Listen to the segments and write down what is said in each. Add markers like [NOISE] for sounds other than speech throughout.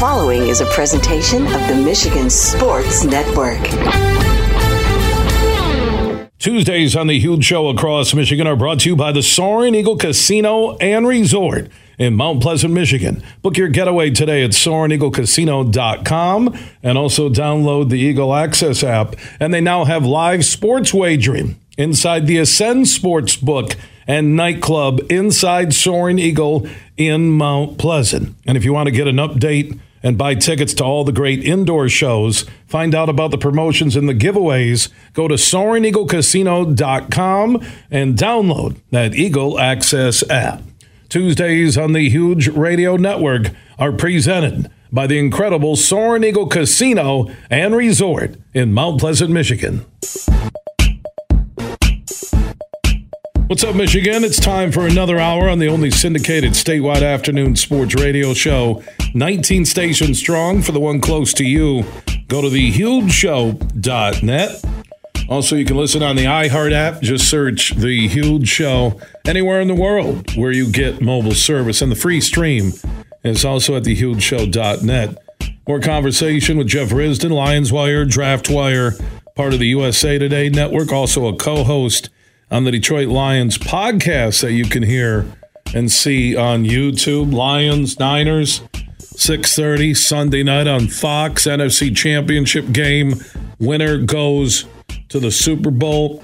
following is a presentation of the Michigan Sports Network. Tuesdays on the Huge Show across Michigan are brought to you by the Soaring Eagle Casino and Resort in Mount Pleasant, Michigan. Book your getaway today at SoaringEagleCasino.com and also download the Eagle Access app. And they now have live sports wagering inside the Ascend Sports Book and nightclub inside Soaring Eagle in Mount Pleasant. And if you want to get an update and buy tickets to all the great indoor shows, find out about the promotions and the giveaways, go to SoaringEagleCasino.com and download that Eagle Access app. Tuesdays on the Huge Radio Network are presented by the incredible Soaring Eagle Casino and Resort in Mount Pleasant, Michigan. What's up, Michigan? It's time for another hour on the only syndicated statewide afternoon sports radio show. 19 stations strong for the one close to you. Go to thehugeshow.net. Also, you can listen on the iHeart app. Just search The Huge Show anywhere in the world where you get mobile service. And the free stream is also at thehugeshow.net. More conversation with Jeff Risdon, Lions Wire, Draft Wire, part of the USA Today network, also a co host on the Detroit Lions podcast that you can hear and see on YouTube. Lions, Niners, 6:30 Sunday night on Fox NFC Championship game. Winner goes to the Super Bowl.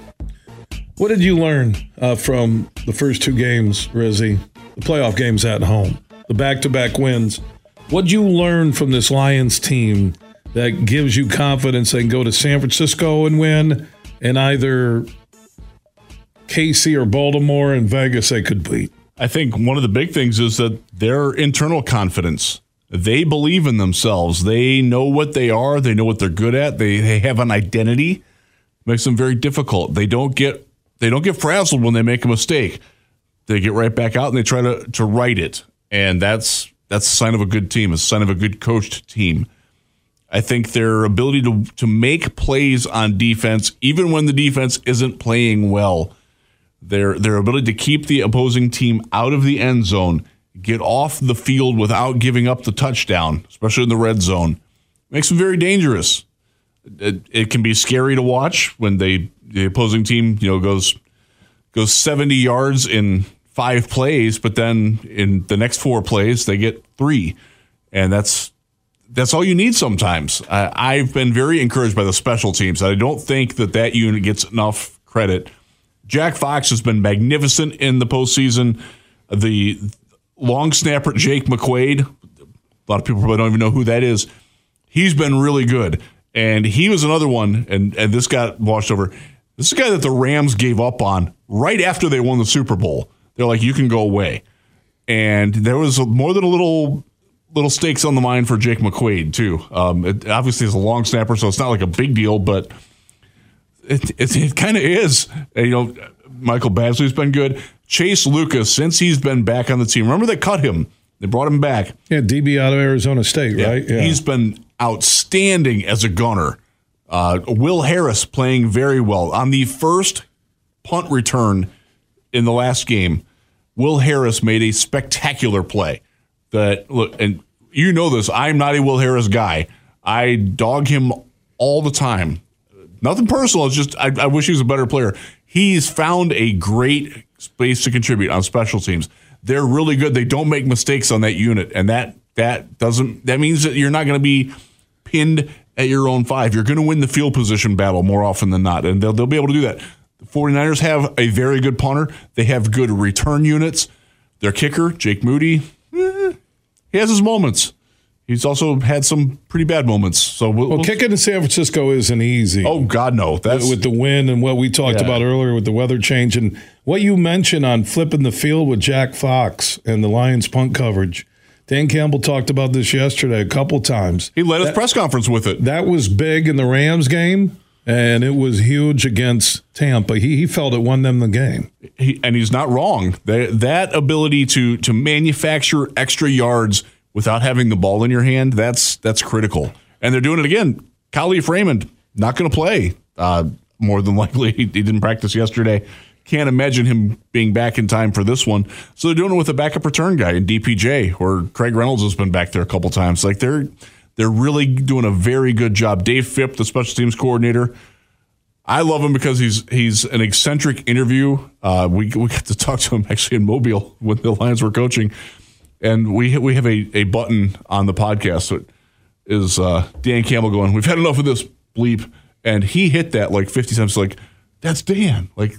What did you learn uh, from the first two games, Rizzy? The playoff games at home, the back-to-back wins. What did you learn from this Lions team that gives you confidence they can go to San Francisco and win, and either KC or Baltimore and Vegas they could beat. I think one of the big things is that their internal confidence. They believe in themselves. They know what they are. They know what they're good at. They, they have an identity. Makes them very difficult. They don't get they don't get frazzled when they make a mistake. They get right back out and they try to to right it. And that's that's a sign of a good team. A sign of a good coached team. I think their ability to to make plays on defense, even when the defense isn't playing well, their their ability to keep the opposing team out of the end zone, get off the field without giving up the touchdown, especially in the red zone, makes them very dangerous. It, it can be scary to watch when they the opposing team you know goes goes 70 yards in five plays, but then in the next four plays they get three, and that's that's all you need sometimes. I, I've been very encouraged by the special teams. I don't think that that unit gets enough credit Jack Fox has been magnificent in the postseason. The long snapper Jake McQuaide, a lot of people probably don't even know who that is. He's been really good. And he was another one, and, and this got washed over. This is a guy that the Rams gave up on right after they won the Super Bowl. They're like, you can go away. And there was more than a little little stakes on the mind for Jake McQuaide, too. Um, it obviously he's a long snapper, so it's not like a big deal, but – it, it, it kind of is. You know, Michael Badgley's been good. Chase Lucas, since he's been back on the team, remember they cut him. They brought him back. Yeah, DB out of Arizona State, yeah. right? Yeah. He's been outstanding as a gunner. Uh, Will Harris playing very well. On the first punt return in the last game, Will Harris made a spectacular play. That look, and you know this. I'm not a Will Harris guy. I dog him all the time. Nothing personal. It's just I, I wish he was a better player. He's found a great space to contribute on special teams. They're really good. They don't make mistakes on that unit, and that that doesn't that means that you're not going to be pinned at your own five. You're going to win the field position battle more often than not, and they'll they'll be able to do that. The 49ers have a very good punter. They have good return units. Their kicker, Jake Moody, eh, he has his moments he's also had some pretty bad moments. So we'll, well, kicking in San Francisco isn't easy. Oh God, no! That's with the wind and what we talked yeah. about earlier with the weather change and what you mentioned on flipping the field with Jack Fox and the Lions punt coverage. Dan Campbell talked about this yesterday a couple times. He led his press conference with it. That was big in the Rams game, and it was huge against Tampa. He, he felt it won them the game. He, and he's not wrong. That, that ability to to manufacture extra yards – without having the ball in your hand, that's that's critical. And they're doing it again. Kalif Raymond not going to play. Uh, more than [LAUGHS] likely, he, didn't practice yesterday. can't imagine him being back in time for this one. So they're doing it with a backup return guy in DPJ, or Craig Reynolds has been back there a couple times. Like they're they're really doing a very good job. Dave Fipp, the special teams coordinator, I love him because he's he's an eccentric interview. Uh, we we got to talk to him actually in Mobile when the Lions were coaching, and we we have a, a button on the podcast that is uh, Dan Campbell going. We've had enough of this bleep, and he hit that like fifty times. Like that's Dan. Like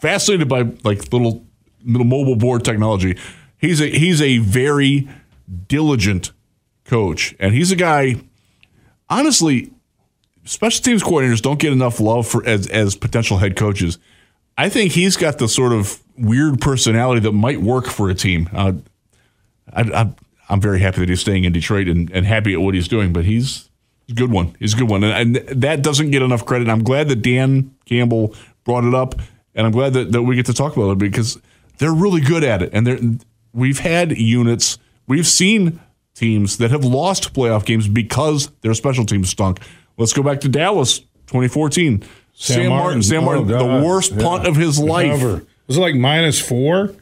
fascinated by like little little mobile board technology. He's a he's a very diligent coach, and he's a guy. Honestly, special teams coordinators don't get enough love for as as potential head coaches. I think he's got the sort of weird personality that might work for a team. Uh, I, I, I'm very happy that he's staying in Detroit and, and happy at what he's doing, but he's a good one. He's a good one. And, and that doesn't get enough credit. I'm glad that Dan Campbell brought it up, and I'm glad that, that we get to talk about it because they're really good at it. And they're, we've had units, we've seen teams that have lost playoff games because their special teams stunk. Let's go back to Dallas, 2014. Sam Sam, Martin, Martin. Sam Oh, Martin, God. the worst Yeah. punt of his life, Ever. Was it like minus four?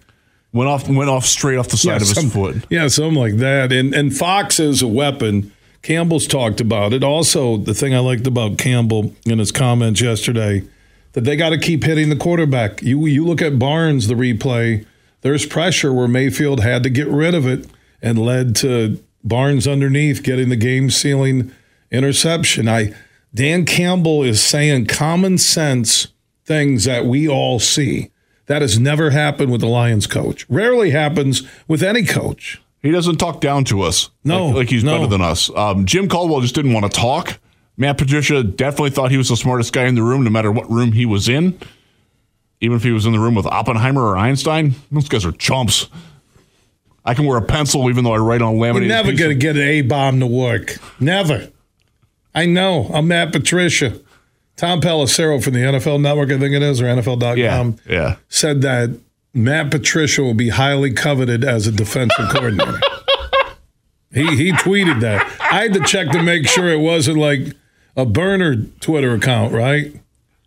Went off went off straight off the side of his some- foot. Yeah, something like that. And and Fox is a weapon. Campbell's talked about it. Also, the thing I liked about Campbell in his comments yesterday that they got to keep hitting the quarterback. You you look at Barnes, the replay. There's pressure where Mayfield had to get rid of it and led to Barnes underneath getting the game sealing interception. I Dan Campbell is saying common sense things that we all see. That has never happened with the Lions coach. Rarely happens with any coach. He doesn't talk down to us. No, like, like he's no. better than us. Um, Jim Caldwell just didn't want to talk. Matt Patricia definitely thought he was the smartest guy in the room, no matter what room he was in. Even if he was in the room with Oppenheimer or Einstein, those guys are chumps. I can wear a pencil even though I write on You're never going to get an A bomb to work. Never. I know. I'm Matt Patricia. Tom Pelissero from the NFL Network, I think it is, or NFL.com, Yeah, yeah. said that Matt Patricia will be highly coveted as a defensive [LAUGHS] coordinator. He he tweeted that. I had to check to make sure it wasn't like a burner Twitter account, right?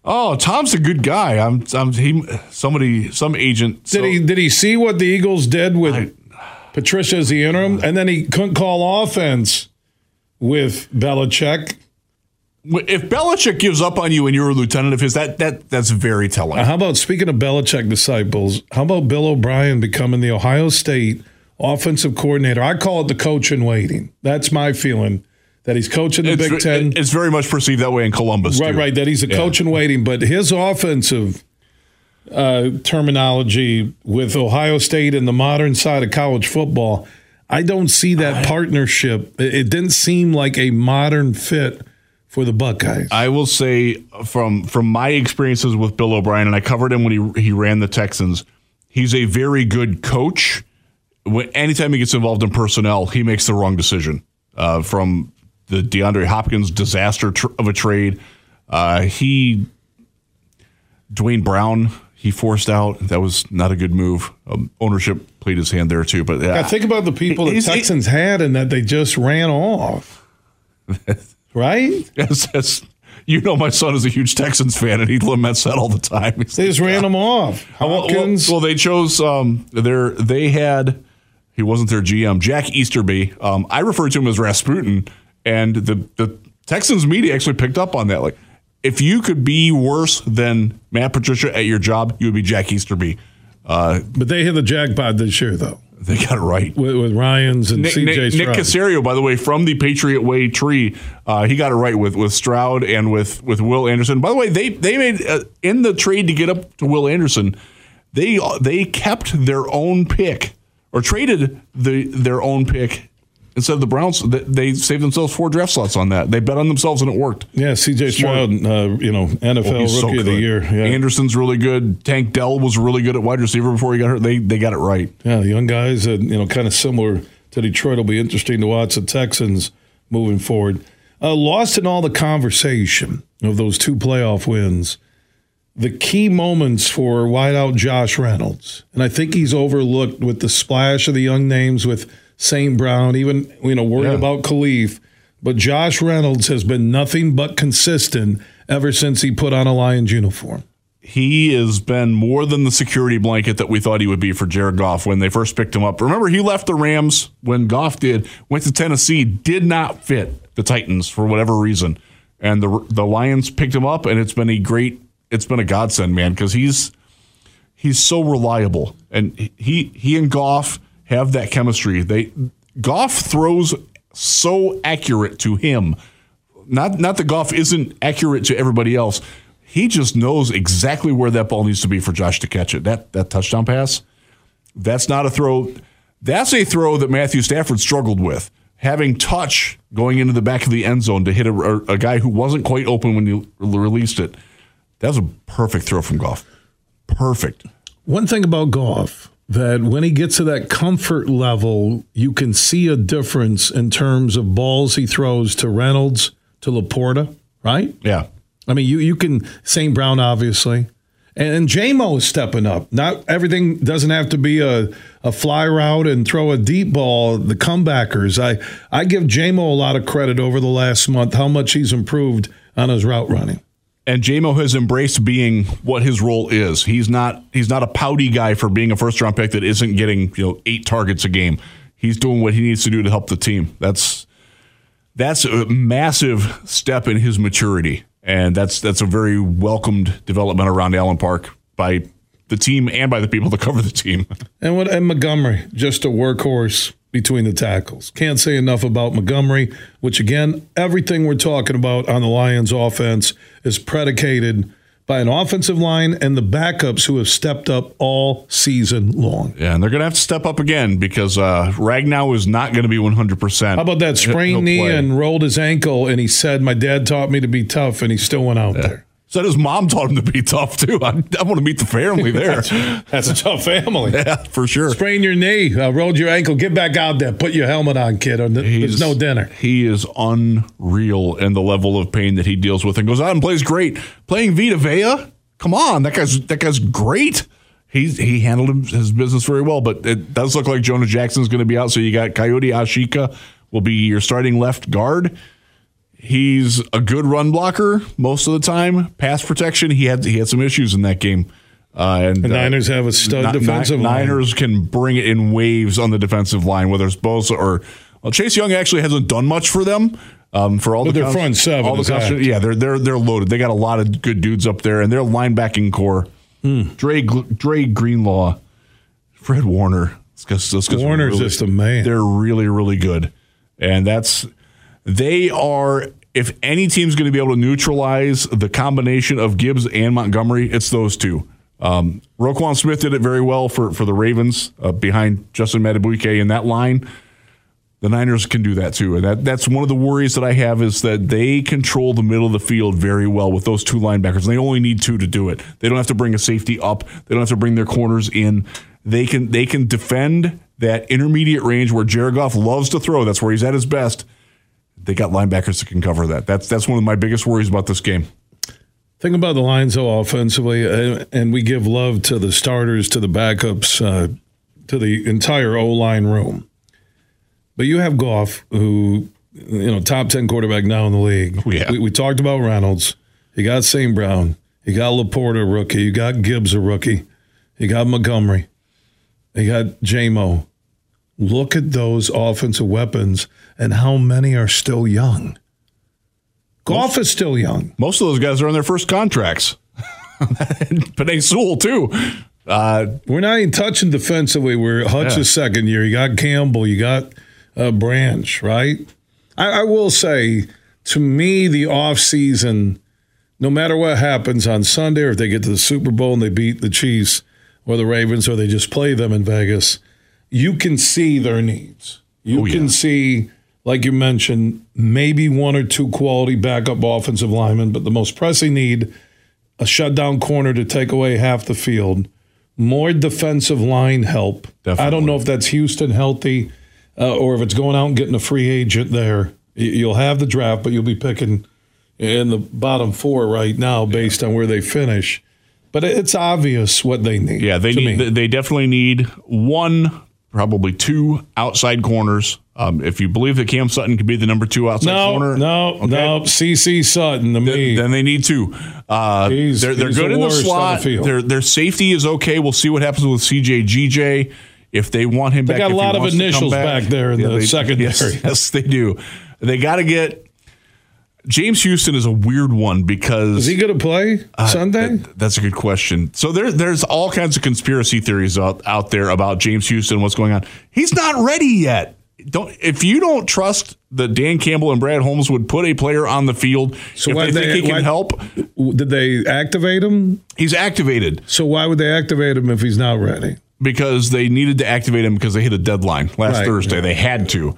Oh, Tom's a good guy. I'm, I'm he. Somebody, some agent. Did he did he see what the Eagles did with Patricia as the interim, and then he couldn't call offense with Belichick? If Belichick gives up on you and you're a lieutenant of his, that that that's very telling. How about speaking of Belichick disciples? How about Bill O'Brien becoming the Ohio State offensive coordinator? I call it the coach in waiting. That's my feeling that he's coaching the it's, Big Ten. it's very much perceived that way in Columbus. Right, too. right. That he's a Yeah. coach in waiting, but his offensive uh, terminology with Ohio State and the modern side of college football, I don't see that partnership. It, it didn't seem like a modern fit for the Buckeyes. I will say from from my experiences with Bill O'Brien, and I covered him when he he ran the Texans. He's a very good coach. When, anytime he gets involved in personnel, he makes the wrong decision. Uh, from the DeAndre Hopkins disaster tr- of a trade, uh, he Duane Brown he forced out. That was not a good move. Um, ownership played his hand there too. But uh, I think about the people the Texans had and that they just ran off. [LAUGHS] right? Yes, yes. You know, my son is a huge Texans fan, and he laments that all the time. He's They just ran them off. Well, well, well, they chose um, their they had he wasn't their GM Jack Easterby. Um, I refer to him as Rasputin, and the the Texans media actually picked up on that. Like, if you could be worse than Matt Patricia at your job, you would be Jack Easterby. Uh, but they hit the jackpot this year, though, they got it right. with, with Ryans and Nick, CJ Nick, Nick Caserio, by the way, from the Patriot Way tree, uh, he got it right with, with Stroud and with, with Will Anderson. By the way, they they made uh, in the trade to get up to Will Anderson, they they kept their own pick or traded the their own pick instead of the Browns. They, saved themselves four draft slots on that. They bet on themselves and it worked. yeah, CJ Stroud, uh, you know, NFL Oh, so Rookie of the. Year. Yeah. Anderson's really good. Tank Dell was really good at wide receiver before he got hurt. They they got it right. Yeah, the young guys, uh, you know, kind of similar to Detroit. Will be interesting to watch the Texans moving forward. Uh, lost in all the conversation of those two playoff wins, the key moments for wideout Josh Reynolds, and I think he's overlooked with the splash of the young names with St. Brown, even you know worried Yeah. about Kalif. But Josh Reynolds has been nothing but consistent ever since he put on a Lions uniform. he has been more than the security blanket that we thought he would be for Jared Goff when they first picked him up. Remember, he left the Rams when Goff did, went to Tennessee, did not fit the Titans for whatever reason, and the the Lions picked him up, and it's been a great, it's been a godsend, man, because he's he's so reliable, and he he and Goff have that chemistry. They Goff throws so accurate to him. Not not that Goff isn't accurate to everybody else he just knows exactly where that ball needs to be for Josh to catch it. That that touchdown pass, that's not a throw. That's a throw that Matthew Stafford struggled with. Having touch going into the back of the end zone to hit a, a guy who wasn't quite open when you released it. That was a perfect throw from Goff. Perfect. One thing about Goff that when he gets to that comfort level, you can see a difference in terms of balls he throws to Reynolds, to LaPorta, right? Yeah. I mean, you you can St. Brown obviously, and, and JMO is stepping up. Not everything doesn't have to be a, a fly route and throw a deep ball. The comebackers, I I give JMO a lot of credit over the last month. How much he's improved on his route running. And JMO has embraced being what his role is. He's not he's not a pouty guy for being a first round pick that isn't getting you know eight targets a game. He's doing what he needs to do to help the team. That's that's a massive step in his maturity and that's that's a very welcomed development around Allen Park by the team and by the people that cover the team. And what and Montgomery, just a workhorse between the tackles. Can't say enough about Montgomery, which again, everything we're talking about on the Lions offense is predicated by an offensive line and the backups who have stepped up all season long. Yeah, and they're going to have to step up again because uh, Ragnow is not going to be 100%. How about that sprained knee and rolled his ankle, and he said, My dad taught me to be tough, and he still went out yeah. there. Said his mom taught him to be tough too. I, I want to meet the family [LAUGHS] there. that's, a tough family. [LAUGHS] Yeah, for sure. Sprain your knee, uh, rolled your ankle. Get back out there. Put your helmet on, kid. Or there's no dinner. He is unreal in the level of pain that he deals with, and goes out and plays great. Playing Vita Vea, come on, that guy's that guy's great. He's he handled his business very well, but it does look like Jonah Jackson's going to be out. So you got Kayode Awosika will be your starting left guard. He's a good run blocker most of the time. Pass protection, he had he had some issues in that game. Uh, and the Niners uh, have a stud n- defensive n- line. Niners can bring it in waves on the defensive line, whether it's Bosa or well, Chase Young actually hasn't done much for them. Um, for all but the their front seven, all the yeah, they're they're they're loaded. They got a lot of good dudes up there, and their linebacking corps: mm. Dre Dre Greenlaw, Fred Warner. Let's let's Warner's really, just a man. They're really really good, and that's they are if any team's going to be able to neutralize the combination of Gibbs and Montgomery, it's those two. Um, Roquan Smith did it very well for, for the Ravens uh, behind Justin Madubuike in that line. The Niners can do that too, and that, that's one of the worries that I have is that they control the middle of the field very well with those two linebackers. They only need two to do it. They don't have to bring a safety up. They don't have to bring their corners in. They can they can defend that intermediate range where Jared Goff loves to throw. That's where he's at his best they got linebackers that can cover that. That's that's one of my biggest worries about this game. Think about the Lions though offensively, uh, and we give love to the starters, to the backups, uh, to the entire O line room. But you have Goff, who you know top ten quarterback now in the league. Oh, yeah. We, we talked about Reynolds. You got St. Brown. You got LaPorta, rookie. You got Gibbs, a rookie. You got Montgomery. You got JMO. Look at those offensive weapons and how many are still young. Goff is still young. Most of those guys are on their first contracts. [LAUGHS] Penei Sewell, too. Uh, We're not even touching defensively. We're Hutch's yeah. second year. You got Campbell. You got uh, Branch, right? I, I will say, to me, the offseason, no matter what happens on Sunday, or if they get to the Super Bowl and they beat the Chiefs or the Ravens, or they just play them in Vegas – you can see their needs. You oh, can see, like you mentioned, maybe one or two quality backup offensive linemen, but the most pressing need a shutdown corner to take away half the field, more defensive line help. Definitely. I don't know if that's Houston healthy uh, or if it's going out and getting a free agent there. You'll have the draft, but you'll be picking in the bottom four right now based yeah. on where they finish. But it's obvious what they need. Yeah, they need. Me. They definitely need one probably two outside corners. Um, if you believe that Cam Sutton could be the number two outside No, corner, no, okay, no. CC Sutton to me. then they need two. Uh, He's- they're they're he's good the in the on the slot. their their safety is okay. We'll see what happens with CJ GJ if they want him back, They back. got a lot of wants to come initials back there in the they- secondary. Yes, [LAUGHS] yes, they do. They got to get. James Houston is a weird one because Is he going to play uh, Sunday? that- that's a good question. So there, there's all kinds of conspiracy theories out, out there about James Houston, what's going on. He's not ready yet. Don't if you don't trust that Dan Campbell and Brad Holmes would put a player on the field So if why they think they- he can why- help, Did they activate him? he's activated So why would they activate him if he's not ready? because they needed to activate him because they hit a deadline last Right. Thursday. They had to.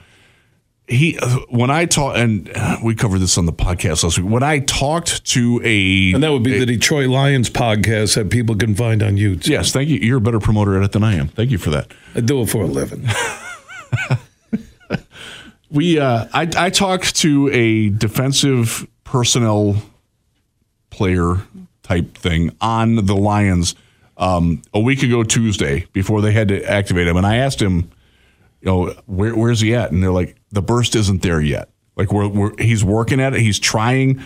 He when I talked and uh, we covered this on the podcast last week. When I talked to a And that would be the Detroit Lions podcast that people can find on YouTube. yes, thank you. You're a better promoter at it than I am. Thank you for that. I do it for a living. [LAUGHS] We uh, I, I talked to a defensive personnel player type thing on the Lions um, a week ago Tuesday before they had to activate him, and I asked him, you know, where, where's he at? And they're like, the burst isn't there yet. Like we're, we're he's working at it. He's trying.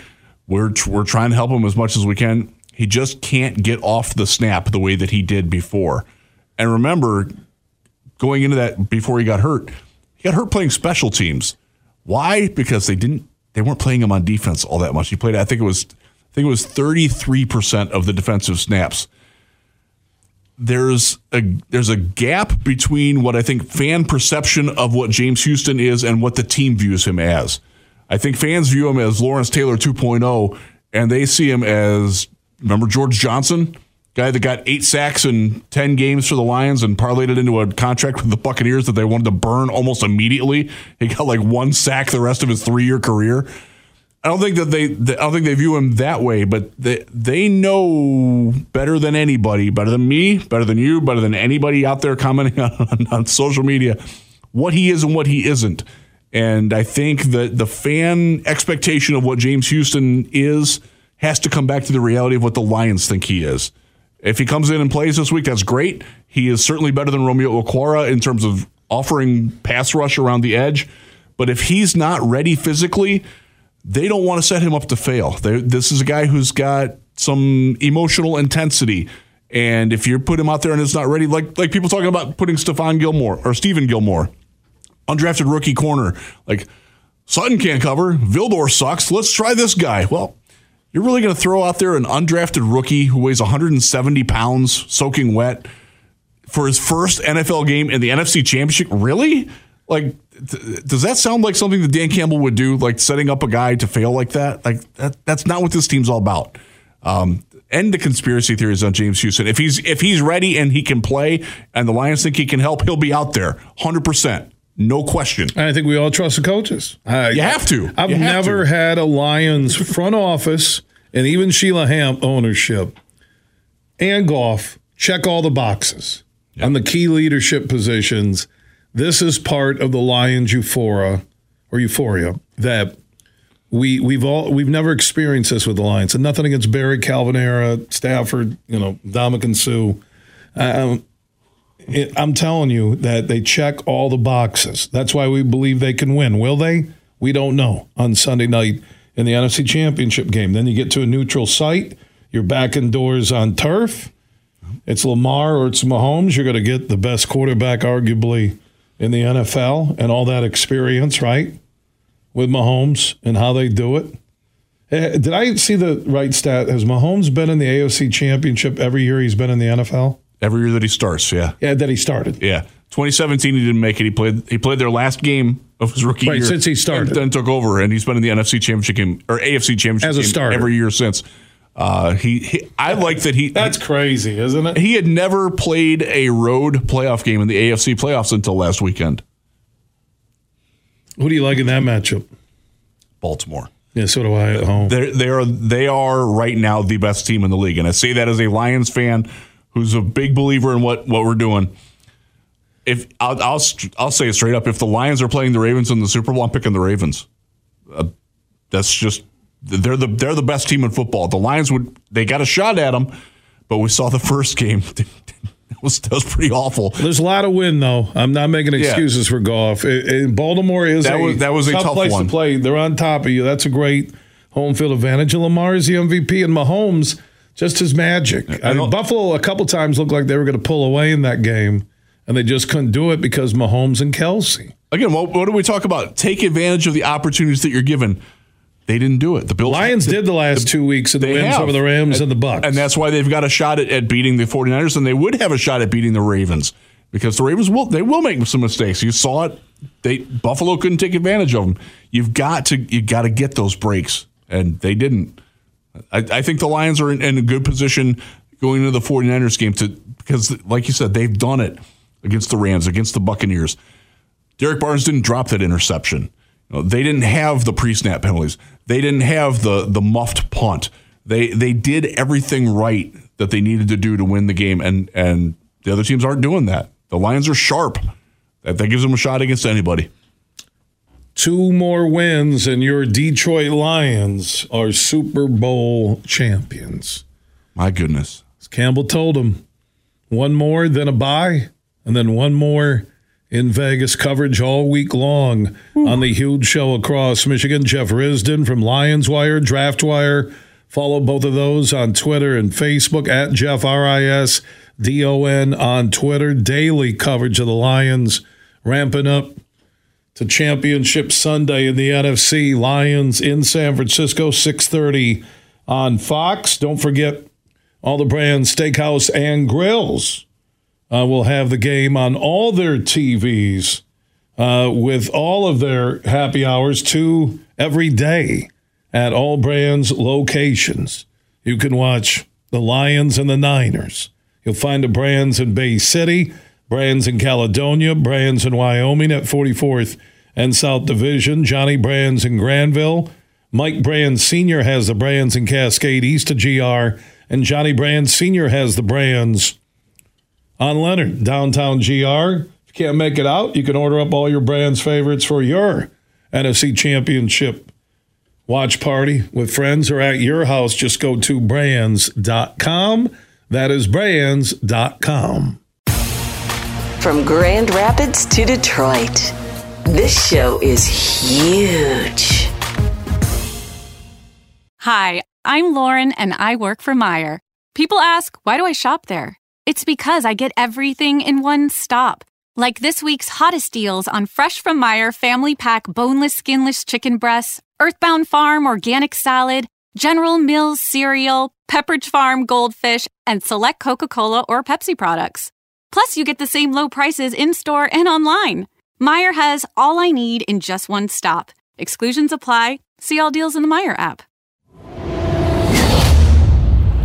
We're we're trying to help him as much as we can. He just can't get off the snap the way that he did before. And remember, going into that before he got hurt, he got hurt playing special teams. Why? Because they didn't they weren't playing him on defense all that much. He played I think it was I think it was 33% of the defensive snaps. There's a there's a gap between what I think fan perception of what James Houston is and what the team views him as. I think fans view him as Lawrence Taylor 2.0 and they see him as remember George Johnson? Guy that got eight sacks in 10 games for the Lions and parlayed it into a contract with the Buccaneers that they wanted to burn almost immediately. He got like one sack the rest of his three year career. I don't think that they, I don't think they view him that way, but they, they know better than anybody, better than me, better than you, better than anybody out there commenting [LAUGHS] on, on social media, what he is and what he isn't. And I think that the fan expectation of what James Houston is has to come back to the reality of what the Lions think he is. If he comes in and plays this week, that's great. He is certainly better than Romeo Okwara in terms of offering pass rush around the edge. But if he's not ready physically, they don't want to set him up to fail. They, this is a guy who's got some emotional intensity. And if you put him out there and it's not ready, like like people talking about putting Stephon Gilmore or Stephen Gilmore, undrafted rookie corner, like Sutton can't cover, Vildor sucks. Let's try this guy. Well, you're really going to throw out there an undrafted rookie who weighs 170 pounds, soaking wet, for his first NFL game in the NFC Championship? Really? Like, th- does that sound like something that Dan Campbell would do? Like setting up a guy to fail like that? Like that, that's not what this team's all about. Um, end the conspiracy theories on James Houston. If he's if he's ready and he can play, and the Lions think he can help, he'll be out there, hundred percent, no question. I think we all trust the coaches. I, You have to. I've have never to. had a Lions front office and even Sheila Hamp ownership and Goff check all the boxes on the key leadership positions. This is part of the Lions euphoria or euphoria that we we've all we've never experienced this with the Lions. And nothing against Barry Calvin era, Stafford, you know, Ndamukong Suh. Um, it, I'm telling you that they check all the boxes. That's why we believe they can win. Will they? We don't know on Sunday night in the NFC Championship game. Then you get to a neutral site. You're back indoors on turf. It's Lamar or it's Mahomes. You're going to get the best quarterback, arguably, in the NFL and all that experience, right? With Mahomes and how they do it. Eh, Did I see the right stat? Has Mahomes been in the AFC Championship every year he's been in the NFL? Every year that he starts, yeah, Yeah, that he started. yeah. 2017, he didn't make it. He played. He played their last game of his rookie Right, year since he started. and then took over, and he's been in the NFC Championship game or AFC Championship As a game starter. every year since. Uh, he, he, I like that he. That's crazy, isn't it? he had never played a road playoff game in the AFC playoffs until last weekend. Who do you like in that matchup? Baltimore. Yeah, so do I at home. They're, they are they are right now the best team in the league, and I say that as a Lions fan who's a big believer in what what we're doing. If I'll I'll, I'll say it straight up, if the Lions are playing the Ravens in the Super Bowl, I'm picking the Ravens. Uh, that's just they're the they're the best team in football. The Lions would they got a shot at them, but we saw the first game. [LAUGHS] was, that was pretty awful. There's a lot of win though. I'm not making excuses yeah. for Goff. Baltimore is that a, was, that was a tough, place one. to play. They're on top of you. That's a great home field advantage. And Lamar is the MVP, and Mahomes just his magic. I mean, Buffalo a couple times looked like they were going to pull away in that game, and they just couldn't do it because Mahomes and Kelsey. Again, what, what do we talk about? Take advantage of the opportunities that you're given. They didn't do it. The Bills Lions did the last the, two weeks of the wins have. over the Rams and, and the Bucks. And that's why they've got a shot at, at beating the 49ers, and they would have a shot at beating the Ravens because the Ravens will they will make some mistakes. You saw it. They Buffalo couldn't take advantage of them. You've got to you got to get those breaks, and they didn't. I, I think the Lions are in, in, a good position going into the 49ers game to because, like you said, they've done it against the Rams, against the Buccaneers. Derrick Barnes didn't drop that interception. You know, they didn't have the pre-snap penalties. They didn't have the the muffed punt. They they did everything right that they needed to do to win the game, and and the other teams aren't doing that. The Lions are sharp. That, that gives them a shot against anybody. Two more wins, and your Detroit Lions are Super Bowl champions. My goodness. As Campbell told him, one more, then a bye, and then one more in Vegas coverage all week long Ooh. on the huge show across Michigan. Jeff Risdon from Lions Wire, Draft Wire. Follow both of those on Twitter and Facebook at Jeff R I S D O N on Twitter. Daily coverage of the Lions ramping up to Championship Sunday in the NFC. Lions in San Francisco, 6:30 on Fox. Don't forget all the Brann's steakhouse and grills uh, will have the game on all their TVs uh, with all of their happy hours, two every day at all Brann's locations. You can watch the Lions and the Niners. You'll find the Brann's in Bay City, Brann's in Caledonia, Brann's in Wyoming at 44th and South Division, Johnny Brann's in Grandville. Mike Brands Sr. has the Brann's in Cascade east of GR, and Johnny Brands Sr. has the Brann's on Leonard, downtown GR. If you can't make it out, you can order up all your Brann's favorites for your NFC Championship watch party with friends or at your house. Just go to branns.com. That is branns.com. From Grand Rapids to Detroit, this show is huge. Hi, I'm Lauren and I work for Meijer. People ask, why do I shop there? It's because I get everything in one stop. Like this week's hottest deals on fresh from Meijer family pack boneless, skinless chicken breasts, Earthbound Farm organic salad, General Mills cereal, Pepperidge Farm goldfish, and select Coca Cola or Pepsi products. Plus, you get the same low prices in store and online. Meijer has all I need in just one stop. Exclusions apply. See all deals in the Meijer app.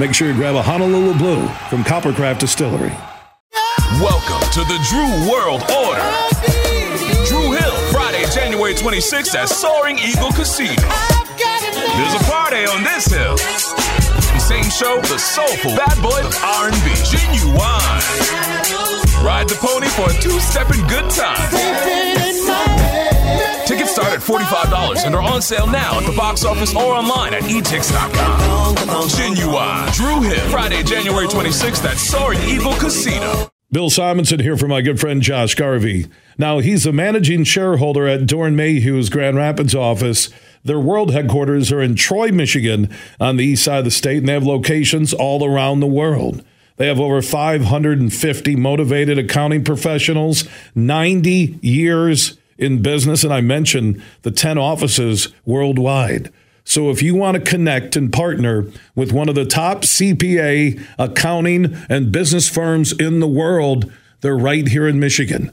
Make sure you grab a Honolulu Blue from Coppercraft Distillery. Welcome to the Dru World Order. Dru Hill, Friday, January 26th at Soaring Eagle Casino. There's a party on this hill. Same show, the soulful bad boy of R&B, Ginuwine. Ride the pony for a two-stepping good time. Tickets start at $45 and are on sale now at the box office or online at etix.com. Ginuwine, Dru Hill, Friday, January 26th at Soaring Eagle Casino. Bill Simonson here for my good friend Josh Garvey. Now, he's a managing shareholder at Doeren Mayhew's Grand Rapids office. Their world headquarters are in Troy, Michigan, on the east side of the state, and they have locations all around the world. They have over 550 motivated accounting professionals, 90 years in business, and I mentioned the 10 offices worldwide. So if you want to connect and partner with one of the top CPA accounting and business firms in the world, they're right here in Michigan.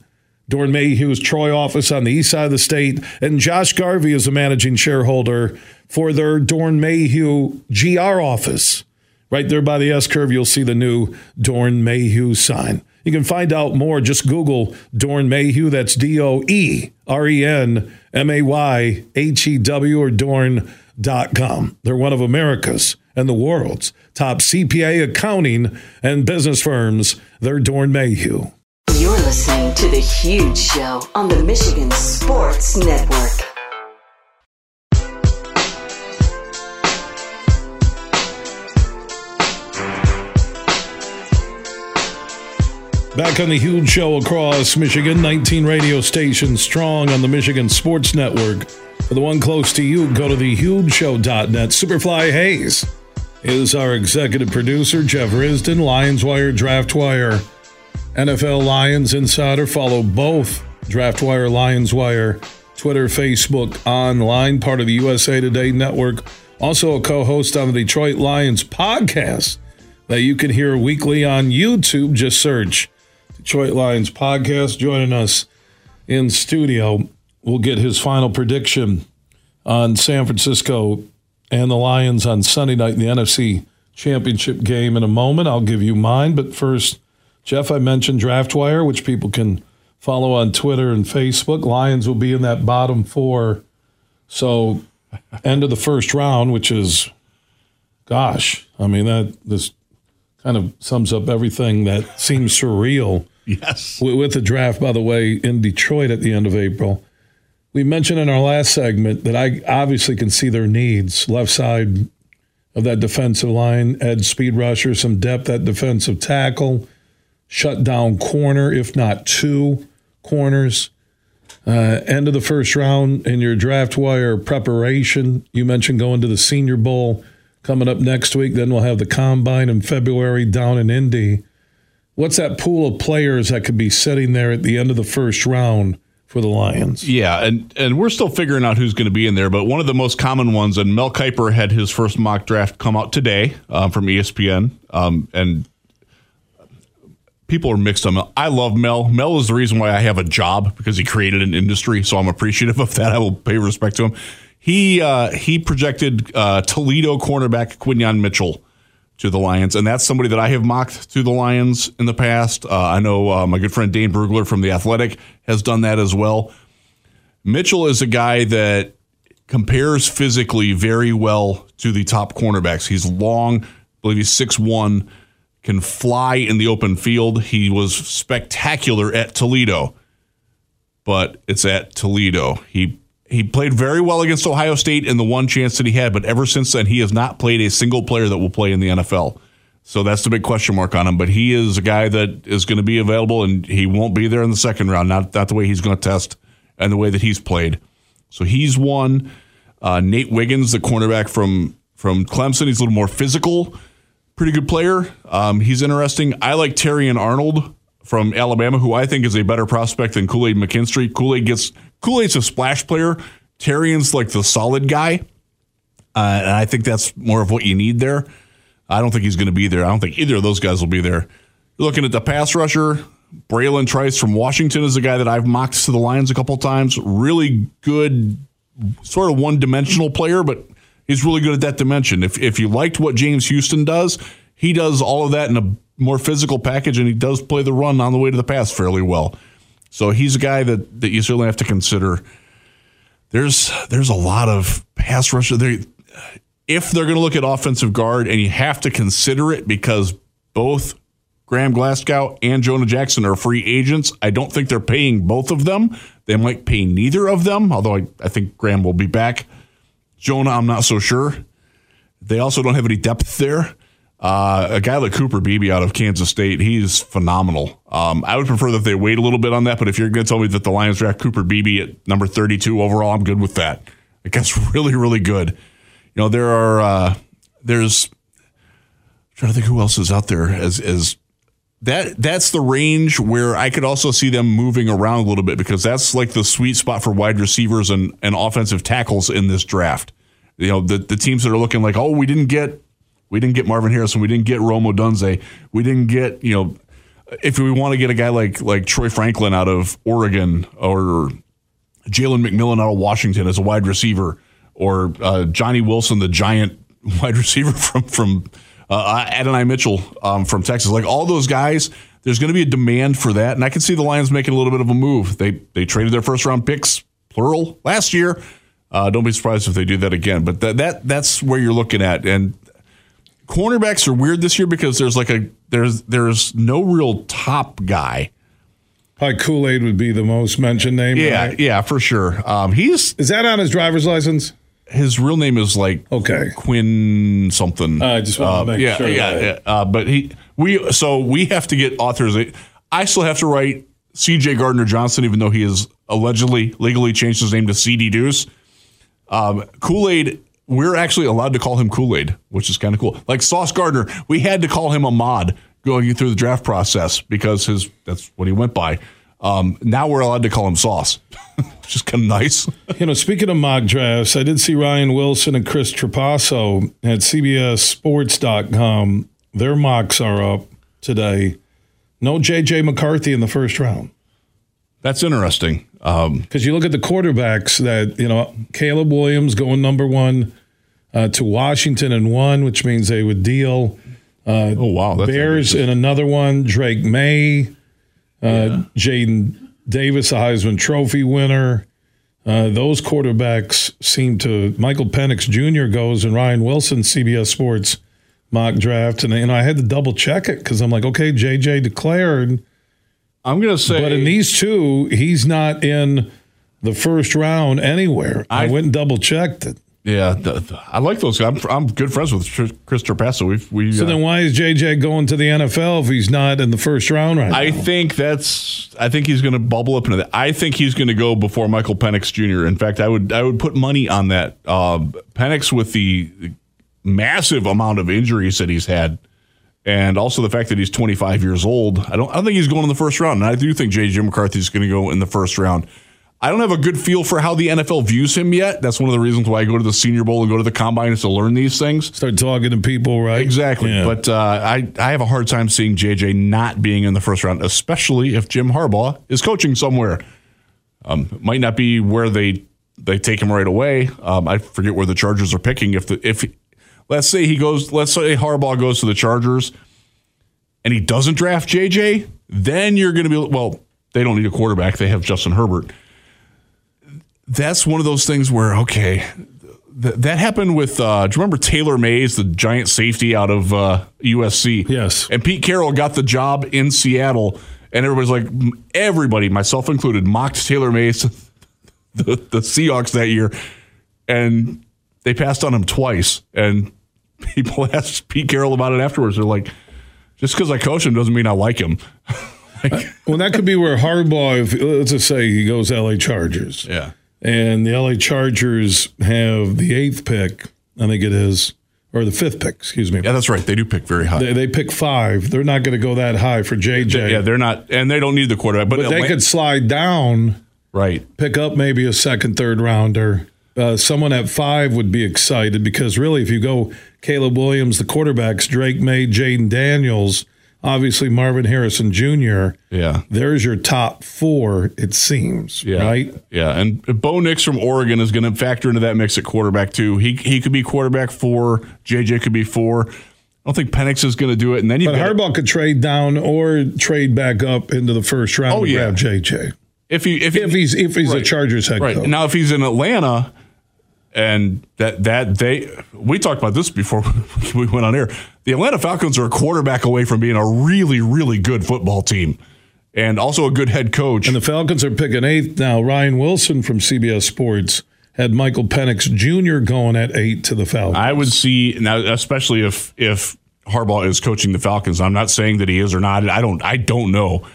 Doeren Mayhew's Troy office on the east side of the state, and Josh Garvey is a managing shareholder for their Doeren Mayhew GR office. Right there by the S curve, you'll see the new Doeren Mayhew sign. You can find out more. Just Google Doeren Mayhew. That's D O E R E N M A Y H E W or Doeren.com. They're one of America's and the world's top CPA accounting and business firms. They're Doeren Mayhew. You're listening to The Huge Show on the Michigan Sports Network. Back on the huge show across Michigan, 19 radio stations strong on the Michigan Sports Network. For the one close to you, go to thehugeshow.net. Superfly Hayes is our executive producer. Jeff Risdon, Lions Wire, Draft Wire, NFL Lions Insider. Follow both Draft Wire, Lions Wire, Twitter, Facebook, online, part of the USA Today network. Also, a co host on the Detroit Lions podcast that you can hear weekly on YouTube. Just search Detroit Lions podcast. Joining us in studio, we'll get his final prediction on San Francisco and the Lions on Sunday night in the NFC Championship game in a moment. I'll give you mine, but first, Jeff, I mentioned Draft Wire, which people can follow on Twitter and Facebook. Lions will be in that bottom four. So, end of the first round, which is, gosh, I mean that this kind of sums up everything that seems surreal Yes. with the draft, by the way, in Detroit at the end of April. We mentioned in our last segment that I obviously can see their needs. Left side of that defensive line, edge speed rusher, some depth at defensive tackle, shut down corner, if not two corners. Uh, end of the first round in your draft wire preparation. You mentioned going to the Senior Bowl coming up next week. Then we'll have the combine in February down in Indy. What's that pool of players that could be sitting there at the end of the first round for the Lions? Yeah, and and we're still figuring out who's going to be in there, but one of the most common ones, and Mel Kiper had his first mock draft come out today um, from ESPN, um, and people are mixed on Mel. I love Mel. Mel is the reason why I have a job because he created an industry, so I'm appreciative of that. I will pay respect to him. He uh, he projected uh, Toledo cornerback Quinyon Mitchell to the Lions, and that's somebody that I have mocked to the Lions in the past. Uh, I know uh, my good friend Dane Brugler from the Athletic has done that as well. Mitchell is a guy that compares physically very well to the top cornerbacks. He's long, I believe he's six one, can fly in the open field. He was spectacular at Toledo, but it's at Toledo. He he played very well against Ohio State in the one chance that he had, but ever since then, he has not played a single player that will play in the NFL. So that's the big question mark on him. But he is a guy that is going to be available, and he won't be there in the second round. Not not the way he's going to test and the way that he's played. So he's one. Uh, Nate Wiggins, the cornerback from from Clemson, he's a little more physical, pretty good player. Um, he's interesting. I like Terrion Arnold from Alabama, who I think is a better prospect than Kool Aid McKinstry. Kool Aid gets Kool Aid's a splash player. Terrion's like the solid guy, uh, and I think that's more of what you need there. I don't think he's going to be there. I don't think either of those guys will be there. You're looking at the pass rusher. Bralen Trice from Washington is a guy that I've mocked to the Lions a couple times. Really good, sort of one dimensional player, but he's really good at that dimension. If, if you liked what James Houston does, he does all of that in a more physical package, and he does play the run on the way to the pass fairly well. So he's a guy that, that you certainly have to consider. There's there's a lot of pass rusher. If they're going to look at offensive guard, and you have to consider it because both Graham Glasgow and Jonah Jackson are free agents. I don't think they're paying both of them. They might pay neither of them, although I, I think Graham will be back. Jonah, I'm not so sure. They also don't have any depth there. Uh, a guy like Cooper Beebe out of Kansas State, he's phenomenal. Um, I would prefer that they wait a little bit on that, but if you're going to tell me that the Lions draft Cooper Beebe at number 32 overall, I'm good with that. It gets [LAUGHS] really, really good. You know, there are, uh, there's, I'm trying to think who else is out there as, as that, that's the range where I could also see them moving around a little bit because that's like the sweet spot for wide receivers and, and offensive tackles in this draft. You know, the, the teams that are looking like, oh, we didn't get we didn't get Marvin Harrison. We didn't get Rome Odunze. We didn't get, you know, if we want to get a guy like like Troy Franklin out of Oregon or Jalen McMillan out of Washington as a wide receiver, or uh, Johnny Wilson, the giant [LAUGHS] wide receiver from from uh, Adonai Mitchell um, from Texas, like all those guys, there's going to be a demand for that, and I can see the Lions making a little bit of a move. They they traded their first round picks, plural, last year. Uh, don't be surprised if they do that again. But that that that's where you're looking at, and cornerbacks are weird this year because there's like a there's there's no real top guy. Probably Kool Aid would be the most mentioned name. Yeah, right? yeah, for sure. Um, he's Is that on his driver's license? his real name is like Okay. Quinn something. I just wanted to Uh, make yeah, sure Yeah, yeah. Uh, but he we so we have to get authorization. I still have to write C.J. Gardner Johnson, even though he has allegedly legally changed his name to C.D. Deuce. Um, Kool Aid. We're actually allowed to call him Kool Aid, which is kind of cool. Like Sauce Gardner, we had to call him Ahmad going through the draft process because his that's what he went by. Um, now we're allowed to call him Sauce, [LAUGHS] which is kind of nice. [LAUGHS] You know, speaking of mock drafts, I did see Ryan Wilson and Chris Trapasso at CBSSports.com. Their mocks are up today. No J.J. McCarthy in the first round. That's interesting. Um, Because you look at the quarterbacks that, you know, Caleb Williams going number one uh, to Washington in one, which means they would deal. oh wow, that's Bears in another one, Drake Maye, uh, Jayden Davis, a Heisman Trophy winner. Uh, those quarterbacks seem to. Michael Penix Jr. goes and Ryan Wilson, CBS Sports mock draft, and you know I had to double check it because I'm like, okay, JJ declared, I'm gonna say, but in these two, he's not in the first round anywhere. I, I- went and double checked it. Yeah, the, the- I like those guys. I'm, I'm good friends with Chris Trapasso. We've we. So uh, then, why is JJ going to the NFL if he's not in the first round right I now? think that's. I think he's going to bubble up into that. I think he's going to go before Michael Penix Jr. In fact, I would I would put money on that. Uh, Penix with the massive amount of injuries that he's had, and also the fact that he's 25 years old. I don't. I don't think he's going in the first round. And I do think J.J. McCarthy is going to go in the first round. I don't have a good feel for how the NFL views him yet. That's one of the reasons why I go to the Senior Bowl and go to the combine is to learn these things. Start talking to people, right? Exactly. Yeah. But uh, I, I have a hard time seeing JJ not being in the first round, especially if Jim Harbaugh is coaching somewhere. Um, it might not be where they they take him right away. Um, I forget where the Chargers are picking. If the if let's say he goes, let's say Harbaugh goes to the Chargers, and he doesn't draft JJ, then you're going to be well. They don't need a quarterback. They have Justin Herbert. That's one of those things where okay, Th- that happened with. Uh, do you remember Taylor Mays, the giant safety out of uh, USC? Yes. And Pete Carroll got the job in Seattle, and everybody's like, everybody, myself included, mocked Taylor Mays, [LAUGHS] the, the Seahawks that year, and they passed on him twice. And [LAUGHS] people [LAUGHS] asked Pete Carroll about it afterwards. They're like, just because I coach him doesn't mean I like him. Well, that could be where Harbaugh, if, let's just say he goes LA Chargers. Yeah. And the LA Chargers have the eighth pick, I think it is, or the fifth pick, excuse me. Yeah, that's right. They do pick very high. They, they pick five. They're not going to go that high for JJ. yeah, they're not, and they don't need the quarterback. But, but they could slide down, right. pick up maybe a second, third rounder. Uh, someone at five would be excited because really, if you go Caleb Williams, the quarterbacks, Drake Maye, Jayden Daniels, obviously Marvin Harrison Jr., Yeah. there's your top four, it seems, Yeah. right? Yeah. And Bo Nix from Oregon is going to factor into that mix at quarterback, too. He he could be quarterback four. JJ could be four. I don't think Penix is going to do it. And then you But Harbaugh could trade down or trade back up into the first round Oh, yeah. grab JJ. if he if, he, If he's if he's a Right. Chargers head right coach. now if he's in Atlanta and that that they we talked about this before [LAUGHS] we went on air. The Atlanta Falcons are a quarterback away from being a really really good football team and also a good head coach. And the Falcons are picking eighth now. Ryan Wilson from CBS Sports had Michael Penix Jr. going at eight to the Falcons. I would see now, especially if if Harbaugh is coaching the Falcons. I'm not saying that he is or not. I don't. I don't know.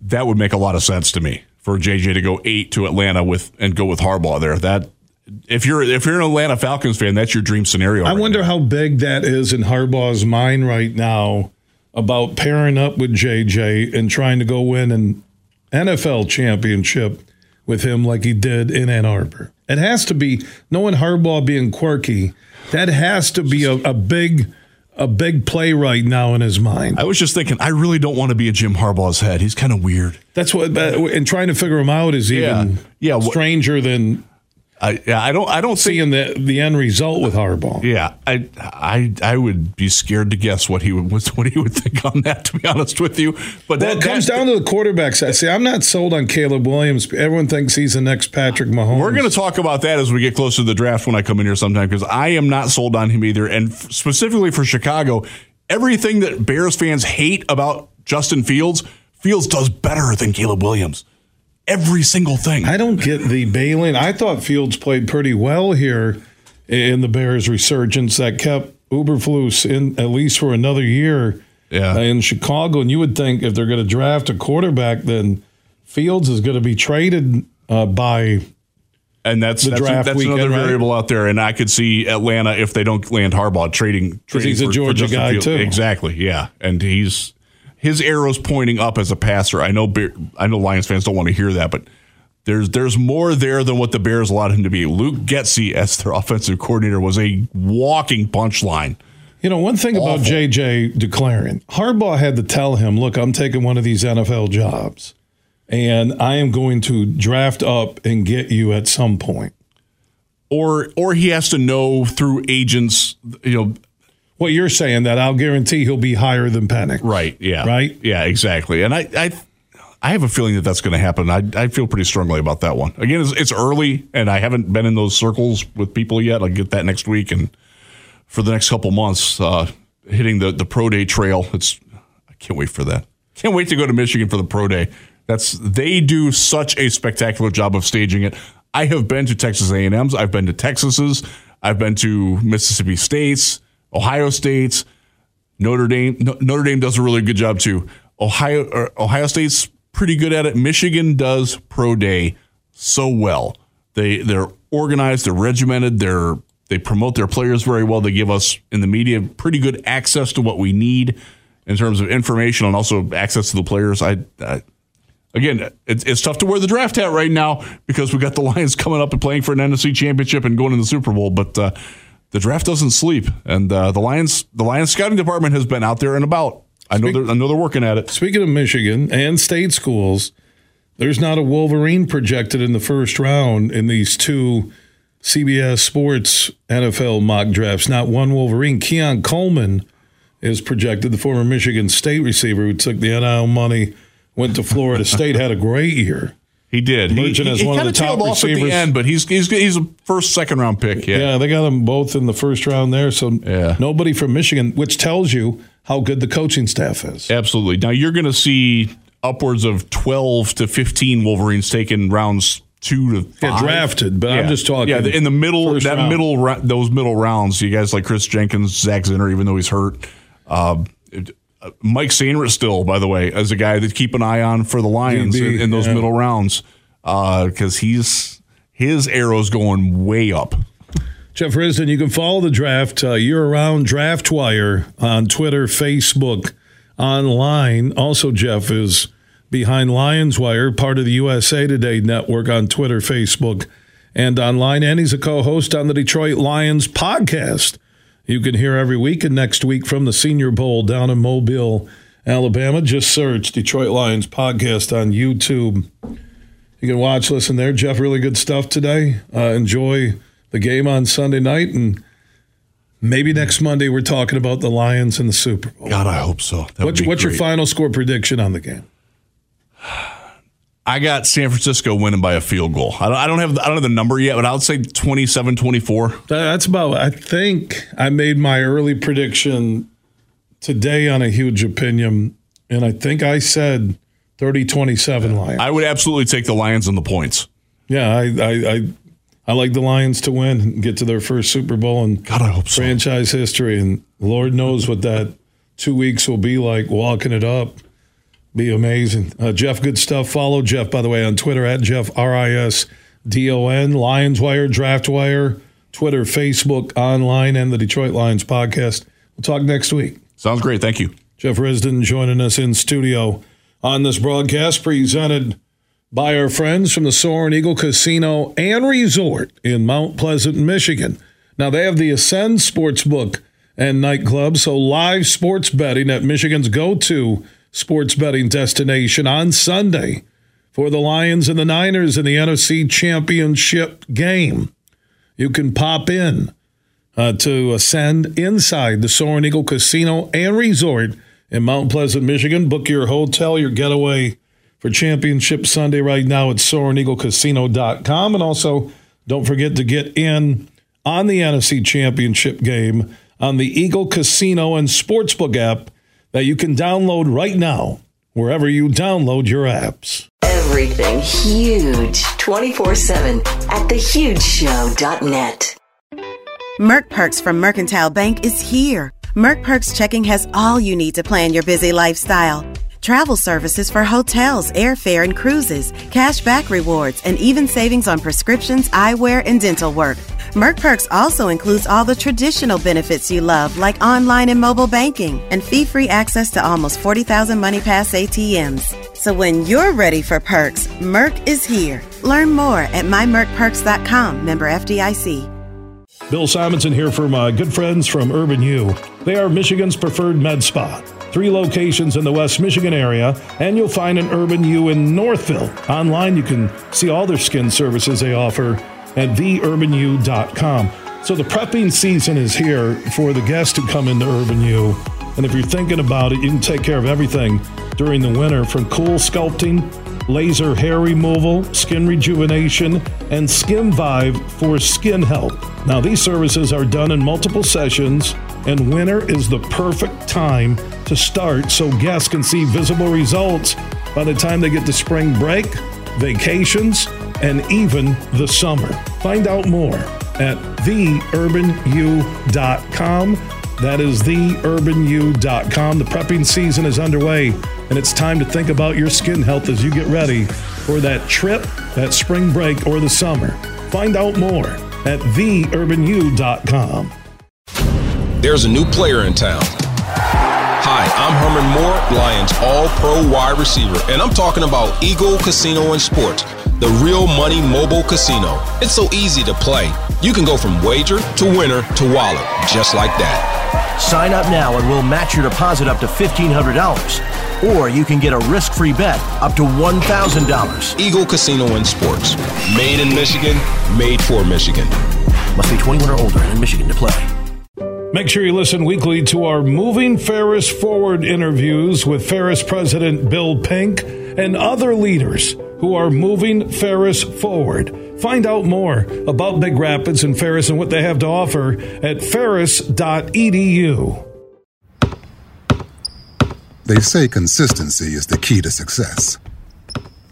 That would make a lot of sense to me for JJ to go eight to Atlanta with and go with Harbaugh there. That if you're if you're an Atlanta Falcons fan, that's your dream scenario. I right wonder now. how big that is in Harbaugh's mind right now about pairing up with JJ and trying to go win an NFL championship with him like he did in Ann Arbor. It has to be knowing Harbaugh being quirky. That has to be a, a big a big play right now in his mind. I was just thinking, I really don't want to be a Jim Harbaugh's head. He's kind of weird. That's what and trying to figure him out is even Yeah. Yeah, stranger than I, yeah, I don't. I don't see. seeing the the end result with Harbaugh. Yeah, I, I, I would be scared to guess what he would what he would think on that. To be honest with you, but Well, that it comes that- down to the quarterbacks. I see. I'm not sold on Caleb Williams. Everyone thinks he's the next Patrick Mahomes. We're going to talk about that as we get closer to the draft when I come in here sometime because I am not sold on him either. And f- specifically for Chicago, everything that Bears fans hate about Justin Fields, Fields does better than Caleb Williams. Every single thing. I don't get the bailing. I thought Fields played pretty well here in the Bears' resurgence that kept Eberflus in at least for another year Yeah. uh, in Chicago. And you would think if they're going to draft a quarterback, then Fields is going to be traded uh, by. and that's The that's, draft that's weekend, another right? variable out there. And I could see Atlanta if they don't land Harbaugh trading. trading he's a for- for Georgia guy, Fields. too. Exactly. Yeah, and he's his arrows pointing up as a passer. I know. Bear, I know Lions fans don't want to hear that, but. There's there's more there than what the Bears allowed him to be. Luke Getsy, as their offensive coordinator, was a walking punchline. You know, one thing about JJ declaring, Harbaugh had to tell him, look, I'm taking one of these NFL jobs and I am going to draft up and get you at some point. Or or he has to know through agents, you know, What you're saying that I'll guarantee he'll be higher than Penix. Right. Yeah. Right? Yeah. Exactly. And I, I, I have a feeling that that's going to happen. I, I feel pretty strongly about that one. Again, it's, it's early, and I haven't been in those circles with people yet. I'll get that next week, and for the next couple months, uh, hitting the the pro day trail. It's I can't wait for that. Can't wait to go to Michigan for the pro day. That's they do such a spectacular job of staging it. I have been to Texas A&M's. I've been to Texas's. I've been to Mississippi State's, Ohio State's. Notre Dame No- Notre Dame does a really good job too. Ohio Ohio State's pretty good at it. Michigan does pro day so well. They they're organized, they're regimented, they're they promote their players very well. They give us in the media pretty good access to what we need in terms of information and also access to the players. I, I again, it's, it's tough to wear the draft hat right now because we got the [LAUGHS] Lions coming up and playing for an NFC championship and going to the Super Bowl, but uh, the draft doesn't sleep, and uh, the Lions the Lions scouting department has been out there and about. I know they're I know they're working at it. Speaking of Michigan and state schools, there's not a Wolverine projected in the first round in these two CBS Sports NFL mock drafts. Not one Wolverine. Keon Coleman is projected, the former Michigan State receiver who took the NIL money, went to Florida State, had a great year. He did. Merchant He, as he, one of the top off at receivers. the end, but he's he's he's a first second round pick. Yeah. Yeah, they got them both in the first round there. So Yeah. nobody from Michigan, which tells you how good the coaching staff is. absolutely. Now you're going to see upwards of twelve to fifteen Wolverines taken rounds two to Yeah, drafted, but I'm just talking Yeah, in the middle, that round. middle, those middle rounds, you guys like Chris Jenkins, Zak Zinter, even though he's hurt. Uh, Mike Sainristil still, by the way, as a guy that keep an eye on for the Lions in, in those yeah. middle rounds, because he's his arrows going way up. Jeff Risdon, you can follow the draft uh, year round Draft Wire on Twitter, Facebook, online. Also, Jeff is behind Lions Wire, part of the USA Today network on Twitter, Facebook, and online. And he's a co host on the Detroit Lions podcast. You can hear every week and next week from the Senior Bowl down in Mobile, Alabama. Just search Detroit Lions podcast on YouTube. You can watch, listen there. Jeff, really good stuff today. Uh, enjoy the game on Sunday night, and maybe next Monday we're talking about the Lions and the Super Bowl. God, I hope so. That What's, what's your final score prediction on the game? I got San Francisco winning by a field goal. I don't, I don't have I don't have the number yet, but I would say 27-24. That's about. I think I made my early prediction today on a huge opinion, and I think I said 30-27 Lions. I would absolutely take the Lions and the points. yeah, I, I, I, I like the Lions to win and get to their first Super Bowl and God, I hope so. franchise history, and Lord knows what that two weeks will be like walking it up. Be amazing. Uh, Jeff, good stuff. Follow Jeff, by the way, on Twitter at Jeff R I S D O N, Lions Wire, Draft Wire, Twitter, Facebook, online, and the Detroit Lions podcast. We'll talk next week. Sounds great. Thank you. Jeff Risdon joining us in studio on this broadcast presented by our friends from the Soaring Eagle Casino and Resort in Mount Pleasant, Michigan. Now they have the Ascend Sportsbook and nightclub, so live sports betting at Michigan's go-to sports betting destination on Sunday for the Lions and the Niners in the NFC Championship game. You can pop in uh, to ascend inside the Soaring Eagle Casino and Resort in Mount Pleasant, Michigan. Book your hotel, your getaway for Championship Sunday right now at SoaringEagleCasino.com. And also, don't forget to get in on the NFC Championship game on the Eagle Casino and Sportsbook app that you can download right now wherever you download your apps. Everything huge 24 7 at thehugeshow.net. Merck Perks from Mercantile Bank is here. Merck Perks checking has all you need to plan your busy lifestyle. Travel services for hotels, airfare, and cruises, cash back rewards, and even savings on prescriptions, eyewear, and dental work. Merck Perks also includes all the traditional benefits you love, like online and mobile banking, and fee free access to almost 40,000 MoneyPass ATMs. So when you're ready for perks, Merck is here. Learn more at mymerckperks.com, member FDIC. Bill Simonson here for my uh, good friends from Urban U. They are Michigan's preferred med spa. Three locations in the West Michigan area, and you'll find an Urban U in Northville. Online, you can see all their skin services they offer at theurbanu.com. So the prepping season is here for the guests who come into Urban U. And if you're thinking about it, you can take care of everything during the winter from cool sculpting, laser hair removal, skin rejuvenation, and Skin Vive for skin health. Now, these services are done in multiple sessions, and winter is the perfect time to start so guests can see visible results by the time they get to spring break, vacations, and even the summer. Find out more at theurbanu.com. That is theurbanu.com. The prepping season is underway, and it's time to think about your skin health as you get ready for that trip, that spring break, or the summer. Find out more at theurbanu.com. There's a new player in town. I'm Herman Moore, Lions All Pro wide receiver, and I'm talking about Eagle Casino and Sports, the real money mobile casino. It's so easy to play. You can go from wager to winner to wallet, just like that. Sign up now and we'll match your deposit up to $1,500. Or you can get a risk free bet up to $1,000. Eagle Casino and Sports. Made in Michigan, made for Michigan. Must be 21 or older and in Michigan to play. Make sure you listen weekly to our Moving Ferris Forward interviews with Ferris President Bill Pink and other leaders who are moving Ferris forward. Find out more about Big Rapids and Ferris and what they have to offer at ferris.edu. They say consistency is the key to success.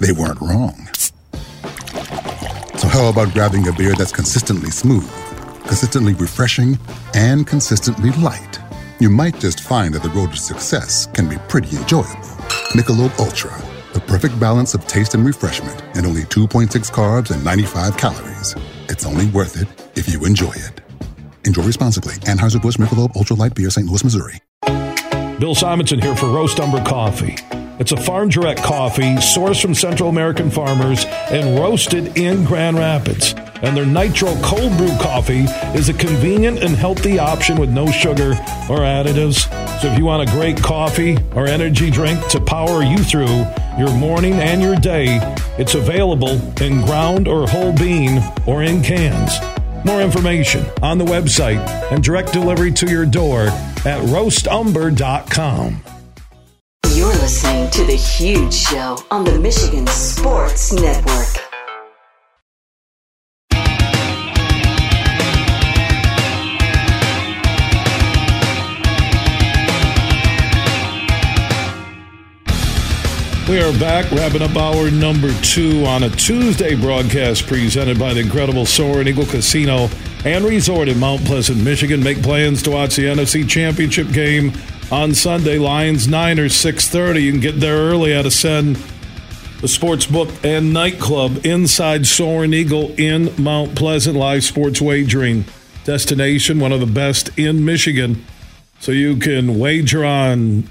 They weren't wrong. So, how about grabbing a beer that's consistently smooth, consistently refreshing, and consistently light? You might just find that the road to success can be pretty enjoyable. Michelob Ultra, the perfect balance of taste and refreshment, and only 2.6 carbs and 95 calories. It's only worth it if you enjoy it. Enjoy responsibly. Anheuser-Busch Michelob Ultra Light Beer, St. Louis, Missouri. Bill Simonson here for Roast Umber Coffee. It's a farm direct coffee sourced from Central American farmers and roasted in Grand Rapids. And their Nitro Cold Brew coffee is a convenient and healthy option with no sugar or additives. So if you want a great coffee or energy drink to power you through your morning and your day, it's available in ground or whole bean or in cans. More information on the website and direct delivery to your door at roastumber.com. You're listening to The Huge Show on the Michigan Sports Network. We are back, wrapping up hour number two on a Tuesday broadcast presented by the incredible Soaring Eagle Casino and Resort in Mount Pleasant, Michigan. Make plans to watch the NFC Championship game on Sunday. Lions Niners, 6.30. You can get there early at Ascend, the sports book and nightclub inside Soaring Eagle in Mount Pleasant. Live sports wagering destination, one of the best in Michigan. So you can wager on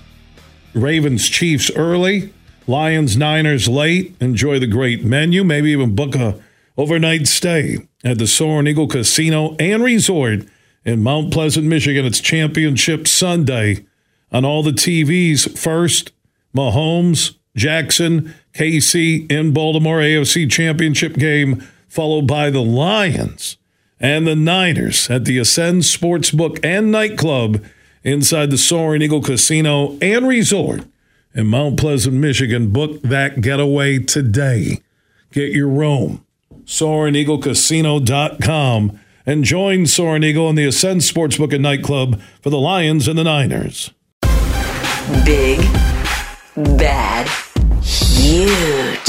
Ravens Chiefs early Lions Niners late. Enjoy the great menu. Maybe even book a overnight stay at the Soaring Eagle Casino and Resort in Mount Pleasant, Michigan. It's Championship Sunday on all the TVs. First, Mahomes, Jackson, KC in Baltimore AFC Championship game, followed by the Lions and the Niners at the Ascend Sportsbook and Nightclub inside the Soaring Eagle Casino and Resort in Mount Pleasant, Michigan. Book that getaway today. Get your room. SoaringEagleCasino.com and join Soaring Eagle in the Ascend Sportsbook and Nightclub for the Lions and the Niners. Big, bad, huge.